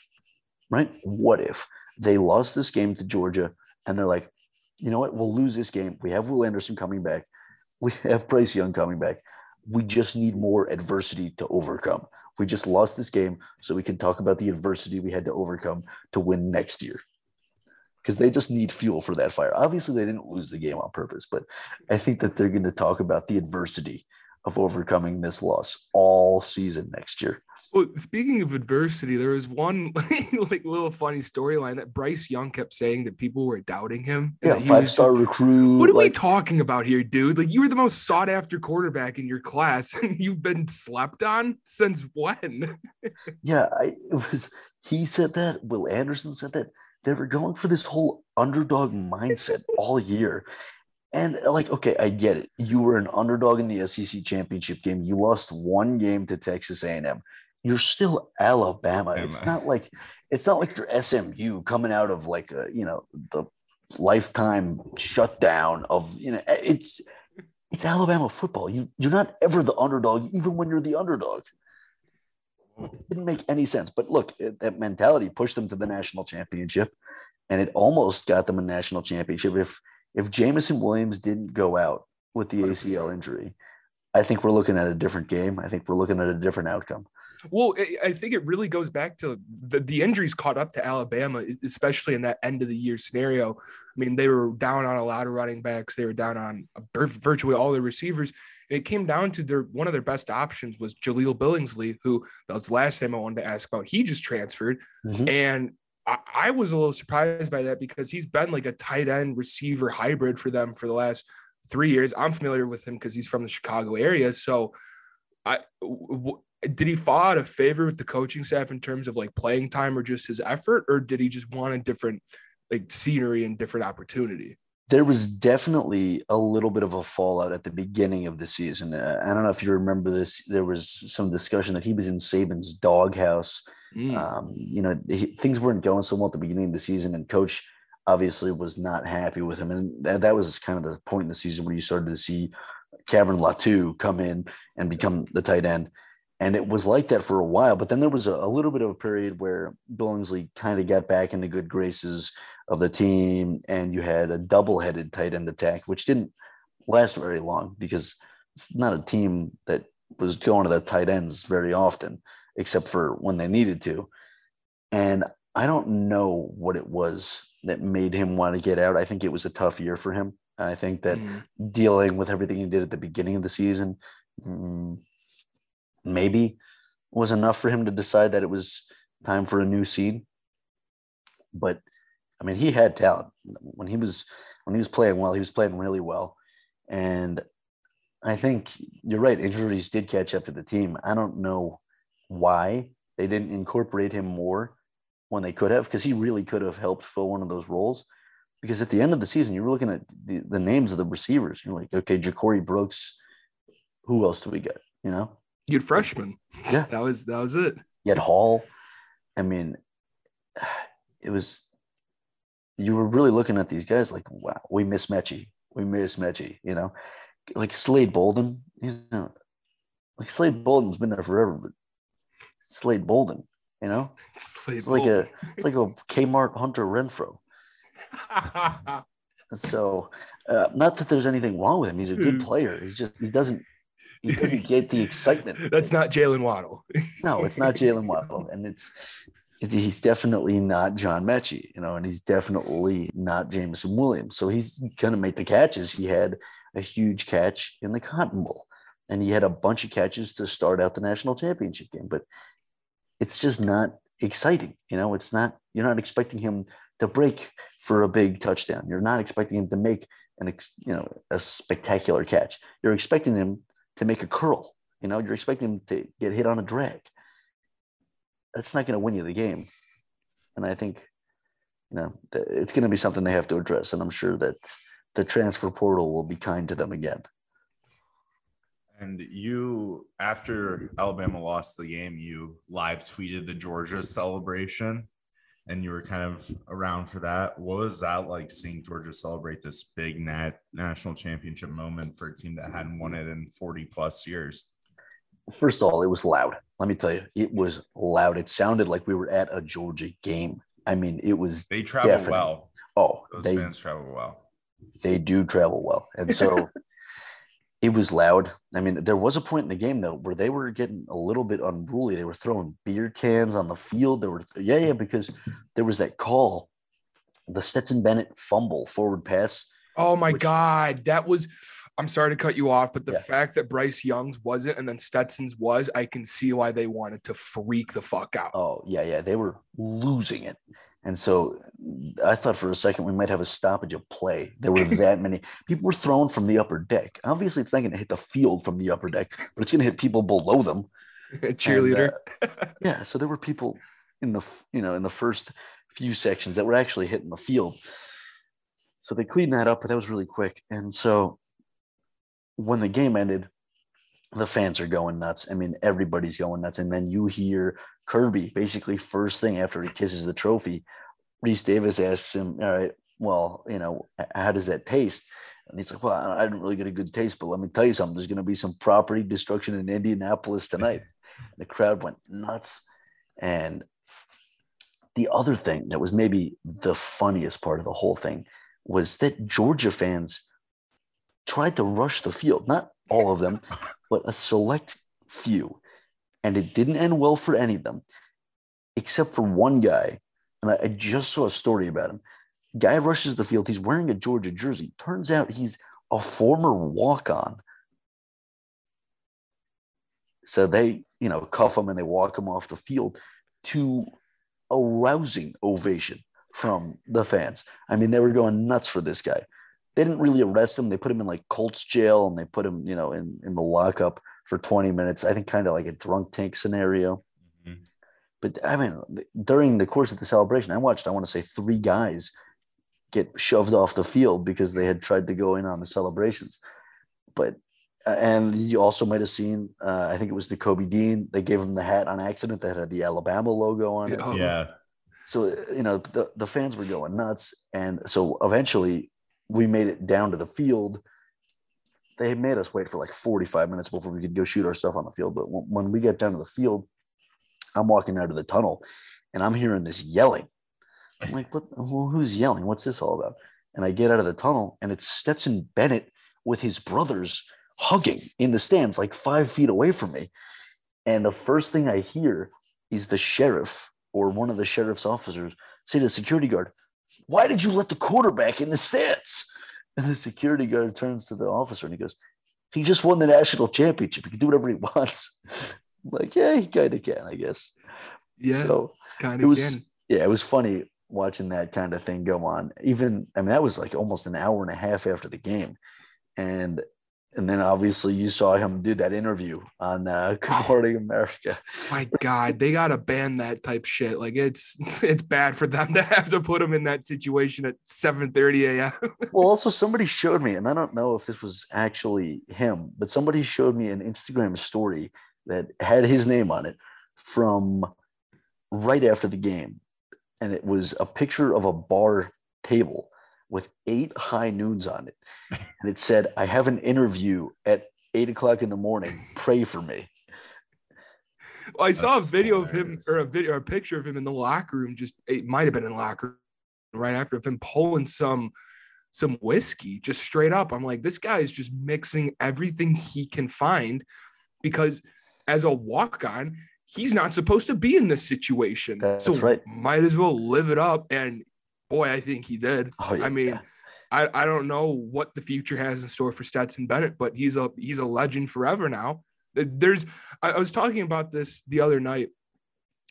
right? What if they lost this game to Georgia?" and they're like, you know what? We'll lose this game. We have Will Anderson coming back. We have Bryce Young coming back. We just need more adversity to overcome. We just lost this game, so we can talk about the adversity we had to overcome to win next year. Because they just need fuel for that fire. Obviously, they didn't lose the game on purpose, but I think that they're going to talk about the adversity of overcoming this loss all season next year. Well, speaking of adversity, there was one like little funny storyline that Bryce Young kept saying that people were doubting him. Yeah, five star just, recruit. What are like, we talking about here, dude? Like you were the most sought after quarterback in your class, and you've been slept on since when? yeah, I, it was. He said that. Will Anderson said that. They were going for this whole underdog mindset all year. And like, okay, I get it. You were an underdog in the SEC championship game. You lost one game to Texas A&M. You're still Alabama. It's not like it's not like you're SMU coming out of like a you know the lifetime shutdown of you know it's it's Alabama football. You you're not ever the underdog, even when you're the underdog. It didn't make any sense. But look, eh, that mentality pushed them to the national championship, and it almost got them a national championship. If if Jameson Williams didn't go out with the 100%. ACL injury, I think we're looking at a different game. I think we're looking at a different outcome. Well, I think it really goes back to the, the injuries caught up to Alabama, especially in that end of the year scenario. I mean, they were down on a lot of running backs. They were down on virtually all the receivers. It came down to their one of their best options was Jahleel Billingsley, who that was the last name I wanted to ask about. He just transferred, mm-hmm. and I, I was a little surprised by that because he's been like a tight end receiver hybrid for them for the last three years. I'm familiar with him because he's from the Chicago area. So, I w- did he fall out of favor with the coaching staff in terms of like playing time or just his effort, or did he just want a different like scenery and different opportunity? There was definitely a little bit of a fallout at the beginning of the season. Uh, I don't know if you remember this. There was some discussion that he was in Saban's doghouse Mm. Um, you know, he, things weren't going so well at the beginning of the season, and coach obviously was not happy with him. And that, that was kind of the point in the season where you started to see Cameron Latu come in and become the tight end. And it was like that for a while. But then there was a, a little bit of a period where Billingsley kind of got back in the good graces of the team, and you had a double headed tight end attack, which didn't last very long because it's not a team that was going to the tight ends very often except for when they needed to. And I don't know what it was that made him want to get out. I think it was a tough year for him. I think that mm. dealing with everything he did at the beginning of the season mm, maybe was enough for him to decide that it was time for a new seed. But I mean, he had talent when he was when he was playing well. He was playing really well, and I think you're right. Injuries did catch up to the team. I don't know why they didn't incorporate him more when they could have, because he really could have helped fill one of those roles. Because at the end of the season, you were looking at the, the names of the receivers. You're like, okay, Ja'Corey Brooks. Who else do we get? You know, you had freshman. Yeah, that was that was it. You had Hall. I mean, it was. You were really looking at these guys like, wow, we miss Metchie. We miss Metchie. You know, like Slade Bolden. You know, like Slade Bolden's been there forever, but Slade Bolden. You know, Slade it's like a it's like a Kmart Hunter Renfro. so, uh, not that there's anything wrong with him. He's a good hmm. player. He's just he doesn't he doesn't get the excitement. That's not Jaylen Waddle. no, it's not Jaylen Waddle, and it's he's definitely not John Metchie, you know, and he's definitely not Jameson Williams. So he's gonna make the catches. He had a huge catch in the Cotton Bowl, and he had a bunch of catches to start out the national championship game. But it's just not exciting. You know, it's not, you're not expecting him to break for a big touchdown. You're not expecting him to make an, you know, a spectacular catch. You're expecting him to make a curl. You know, you're expecting him to get hit on a drag. That's not going to win you the game. And I think, you know, it's going to be something they have to address. And I'm sure that the transfer portal will be kind to them again. And you, after Alabama lost the game, you live tweeted the Georgia celebration and you were kind of around for that. What was that like seeing Georgia celebrate this big net national championship moment for a team that hadn't won it in 40 plus years? First of all, it was loud. Let me tell you, it was loud. It sounded like we were at a Georgia game. I mean, it was. They travel deafening. well. Oh, those they, fans travel well. They do travel well, and so it was loud. I mean, there was a point in the game though where they were getting a little bit unruly. They were throwing beer cans on the field. There were yeah, yeah, because there was that call, the Stetson Bennett fumble forward pass Oh my Which- god, that was. I'm sorry to cut you off, but the Yeah. fact that Bryce Young's wasn't and then Stetson's was, I can see why they wanted to freak the fuck out. Oh yeah, yeah, they were losing it, and so I thought for a second we might have a stoppage of play. There were that many people were thrown from the upper deck. Obviously, it's not going to hit the field from the upper deck, but it's going to hit people below them. And, Cheerleader. uh, yeah, so there were people in the you know in the first few sections that were actually hitting the field. So they cleaned that up, but that was really quick. And so when the game ended, the fans are going nuts. I mean, everybody's going nuts. And then you hear Kirby basically first thing after he kisses the trophy, Rece Davis asks him, All right, well, you know, how does that taste? And he's like, Well, I didn't really get a good taste, but let me tell you something. There's going to be some property destruction in Indianapolis tonight. the crowd went nuts. And the other thing that was maybe the funniest part of the whole thing was that Georgia fans tried to rush the field. Not all of them, but a select few. And it didn't end well for any of them, except for one guy. And I, I just saw a story about him. Guy rushes the field. He's wearing a Georgia jersey. Turns out he's a former walk on. So they, you know, cuff him and they walk him off the field to a rousing ovation from the fans. I mean, they were going nuts for this guy. They didn't really arrest him. They put him in like Colts jail and they put him, you know, in, in the lockup for 20 minutes. I think kind of like a drunk tank scenario. Mhm. But I mean, during the course of the celebration, I watched, I want to say, three guys get shoved off the field because they had tried to go in on the celebrations. But uh, and you also might have seen, uh, I think it was Nakobe Dean. They gave him the hat on accident that had the Alabama logo on it. Oh, Yeah. So you know the the fans were going nuts, and so eventually we made it down to the field. They made us wait for like 45 minutes before we could go shoot our stuff on the field. But when, when we get down to the field, I'm walking out of the tunnel, and I'm hearing this yelling. I'm like, "What? Well, who's yelling? What's this all about?" And I get out of the tunnel, and it's Stetson Bennett with his brothers hugging in the stands, like five feet away from me. And the first thing I hear is the sheriff or one of the sheriff's officers say to the security guard, Why did you let the quarterback in the stands? And the security guard turns to the officer and he goes, He just won the national championship. He can do whatever he wants. I'm like, yeah, he kind of can, I guess. yeah, So kind it of was can. yeah, it was funny watching that kind of thing go on. Even I mean, that was like almost an hour and a half after the game, and and then obviously you saw him do that interview on uh, Good Morning America. My God, they gotta ban that type shit. Like it's it's bad for them to have to put him in that situation at 7:30 a.m. Well, also somebody showed me, and I don't know if this was actually him, but somebody showed me an Instagram story that had his name on it from right after the game, and it was a picture of a bar table with eight high noons on it, and it said, "I have an interview at eight o'clock in the morning. Pray for me." Well, I saw a That's video of him or a video or a picture of him in the locker room. Just it might have been in the locker room right after of him pulling some some whiskey just straight up. I'm like, this guy is just mixing everything he can find because as a walk-on, he's not supposed to be in this situation. That's so right. might as well live it up. And boy, I think he did. Oh, yeah. I mean, I, I don't know what the future has in store for Stetson Bennett, but he's a he's a legend forever now. There's I, I was talking about this the other night.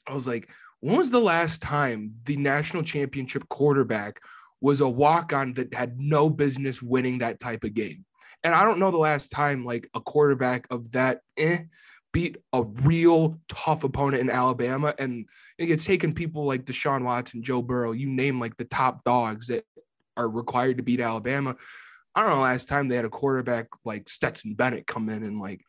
I was like, when was the last time the national championship quarterback was a walk-on that had no business winning that type of game? And I don't know the last time like a quarterback of that eh, beat a real tough opponent in Alabama. And it's taken people like Deshaun Watson, Joe Burrow, you name like the top dogs that are required to beat Alabama. I don't know last time they had a quarterback like Stetson Bennett come in and like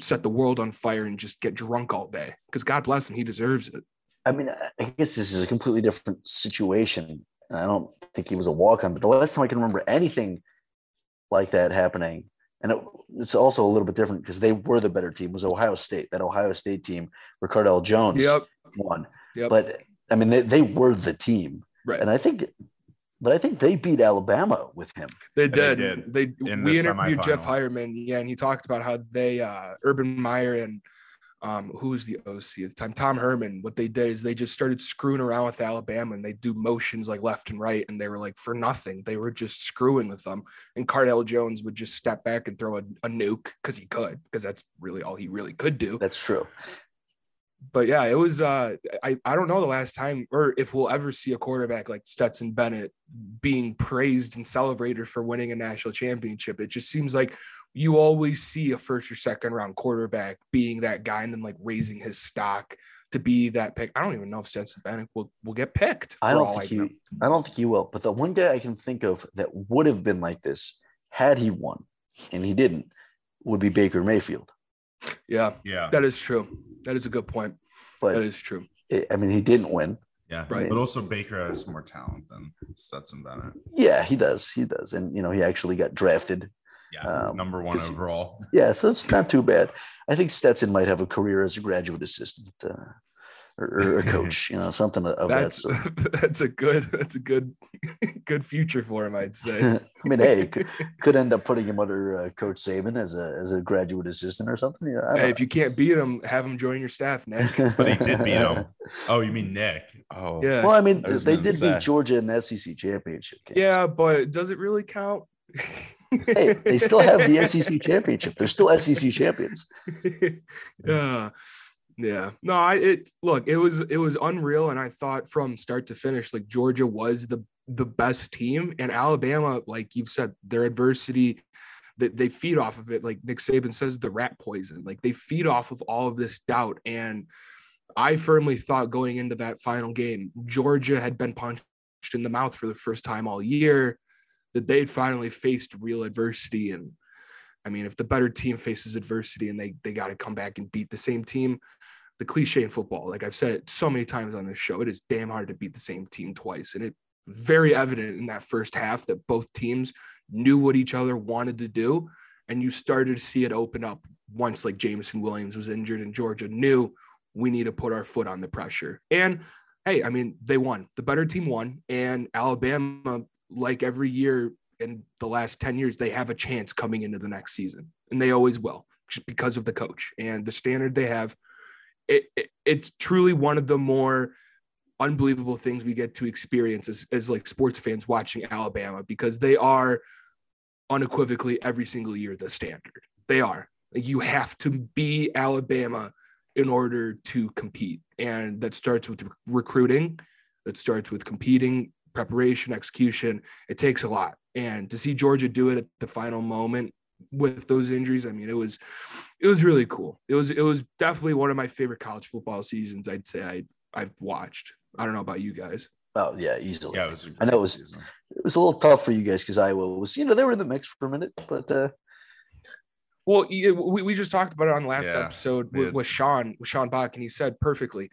set the world on fire and just get drunk all day. Because God bless him, he deserves it. I mean, I- guess this is a completely different situation. I don't think he was a walk on, but the last time I can remember anything like that happening, and it, it's also a little bit different because they were the better team, was Ohio State. That Ohio State team, Cardale Jones Yep. won. Yep. But I mean, they, they were the team. Right. And I think, but I think they beat Alabama with him. They they did. They, in we the interviewed Jeff semifinal. Heuerman, yeah, and he talked about how they uh Urban Meyer and um, who was the OC at the time? Tom Herman. What they did is they just started screwing around with Alabama and they do motions like left and right, and they were like for nothing. They were just screwing with them. And Cardale Jones would just step back and throw a, a nuke because he could, because that's really all he really could do. That's true. But yeah, it was. Uh, I I don't know the last time or if we'll ever see a quarterback like Stetson Bennett being praised and celebrated for winning a national championship. It just seems like you always see a first or second round quarterback being that guy and then like raising his stock to be that pick. I don't even know if Stetson Bennett will, will get picked. I don't think he. I don't think he will. But the one guy I can think of that would have been like this had he won, and he didn't, would be Baker Mayfield. Yeah, Yeah. that is true. That is a good point. But That is true. it, I mean, he didn't win. Yeah. Right. But also Baker has more talent than Stetson Bennett. Yeah, he does. He does, and you know, he actually got drafted. Yeah. Um, number one overall. Yeah, so it's not too bad. I think Stetson might have a career as a graduate assistant uh, or, a coach. You know, something of that That's sort. that's a good that's a good good future for him, I'd say. I mean, hey, could, could end up putting him under uh, Coach Saban as a as a graduate assistant or something. Hey, if you can't beat him, have him join your staff, Nick. But he did beat him. Oh, you mean Nick? Oh. Yeah. Well, I mean, I they did say. beat Georgia in the SEC championship game. Yeah, but does it really count? Hey, they still have the SEC championship. They're still SEC champions. yeah. Yeah. No, I it look, it was it was unreal. And I thought from start to finish, like Georgia was the the best team. And Alabama, like you've said, their adversity that they feed off of it. Like Nick Saban says, the rat poison. Like they feed off of all of this doubt. And I firmly thought going into that final game, Georgia had been punched in the mouth for the first time all year, that they'd finally faced real adversity. And I mean, if the better team faces adversity and they they got to come back and beat the same team, the cliche in football, like I've said it so many times on this show, it is damn hard to beat the same team twice. And it very evident in that first half that both teams knew what each other wanted to do. And you started to see it open up once like Jameson Williams was injured and Georgia knew we need to put our foot on the pressure. And hey, I mean, they won. The better team won. And Alabama, like every year in the last 10 years, they have a chance coming into the next season. And they always will, just because of the coach and the standard they have. It, it- it's truly one of the more unbelievable things we get to experience as, as like sports fans watching Alabama because they are unequivocally every single year the standard. They are. Like you have to be Alabama in order to compete. And that starts with recruiting, that starts with competing, preparation, execution. It takes a lot. And to see Georgia do it at the final moment with those injuries, I mean, it was it was really cool. It was it was definitely one of my favorite college football seasons I'd say I've I've watched. I don't know about you guys. Oh yeah, easily. Yeah, it was a I know it was- season. It was a little tough for you guys because Iowa was, you know, they were in the mix for a minute, but uh, Well, we, we just talked about it on last Yeah, episode with, with Sean with Sean Bach, and he said perfectly.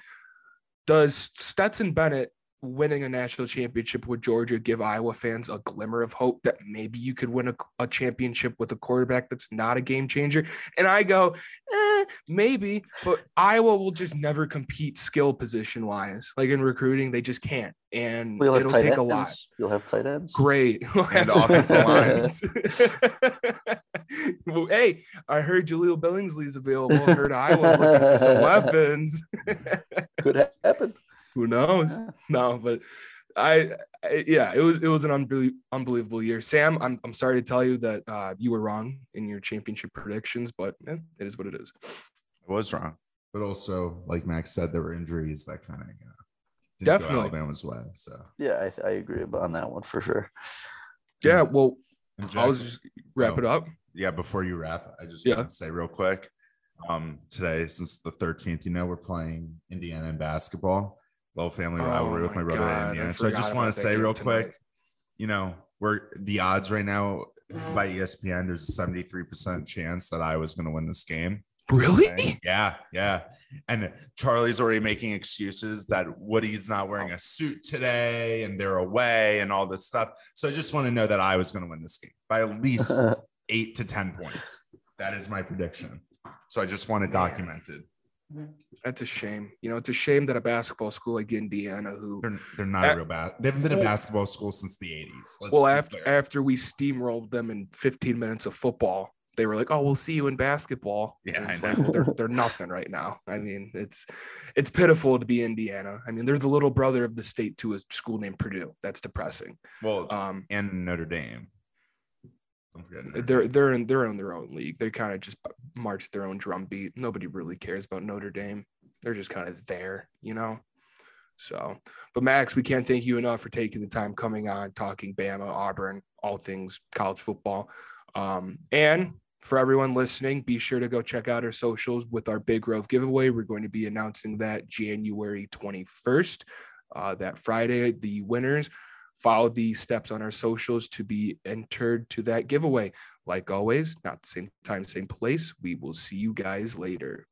Does Stetson Bennett winning a national championship with Georgia give Iowa fans a glimmer of hope that maybe you could win a, a championship with a quarterback that's not a game changer? And I go, eh, maybe, but Iowa will just never compete skill position wise. Like in recruiting, they just can't, and you'll it'll take ends. a lot. You'll have tight ends. Great. We'll And offensive lines. well, hey, I heard Jahleel Billingsley's available. I heard Iowa's looking for some weapons. Could ha- happen. Who knows? Yeah. No, but I, I yeah, it was it was an unbelie- unbelievable year. Sam, I'm I'm sorry to tell you that uh, you were wrong in your championship predictions, but eh, it is what it is. I was wrong. But also, like Max said, there were injuries that kind of, you know, didn't Definitely. go Alabama's way. So, Yeah, I, I agree on that one for sure. Yeah, well, And I'll just wrap Oh. it up. yeah, before you wrap, I just Yeah. want to say real quick. Um, today, since the 13th, you know, we're playing Indiana in basketball. Little family Oh rivalry with my my brother God, I Indiana. So I just want to say real tonight. quick, you know, we're the odds right now by ESPN, there's a 73% chance that I was going to win this game. Really? Yeah, yeah. And Charlie's already making excuses that Woody's not wearing a suit today and they're away and all this stuff. So I just want to know that I was going to win this game by at least eight to 10 points. That is my prediction. So I just want it documented. That's a shame. You know, it's a shame that a basketball school like Indiana, who They're, they're not a real bad. They haven't been a basketball school since the 80s. Let's well after after we steamrolled them in 15 minutes of football they were like, "Oh, we'll see you in basketball." Yeah, it's like, well, they're they're nothing right now. I mean, it's it's pitiful to be Indiana. I mean, they're the little brother of the state to a school named Purdue. That's depressing. Well, Um, and Notre Dame. Don't forget. Notre they're Dame. they're in they're in their own league. They kind of just march their own drum beat. Nobody really cares about Notre Dame. They're just kind of there, you know. So, but Max, we can't thank you enough for taking the time coming on, talking Bama, Auburn, all things college football. Um, and for everyone listening, be sure to go check out our socials with our Big Grove giveaway. We're going to be announcing that January 21st, uh, that Friday. The winners follow the steps on our socials to be entered to that giveaway. Like always, not the same time, same place. We will see you guys later.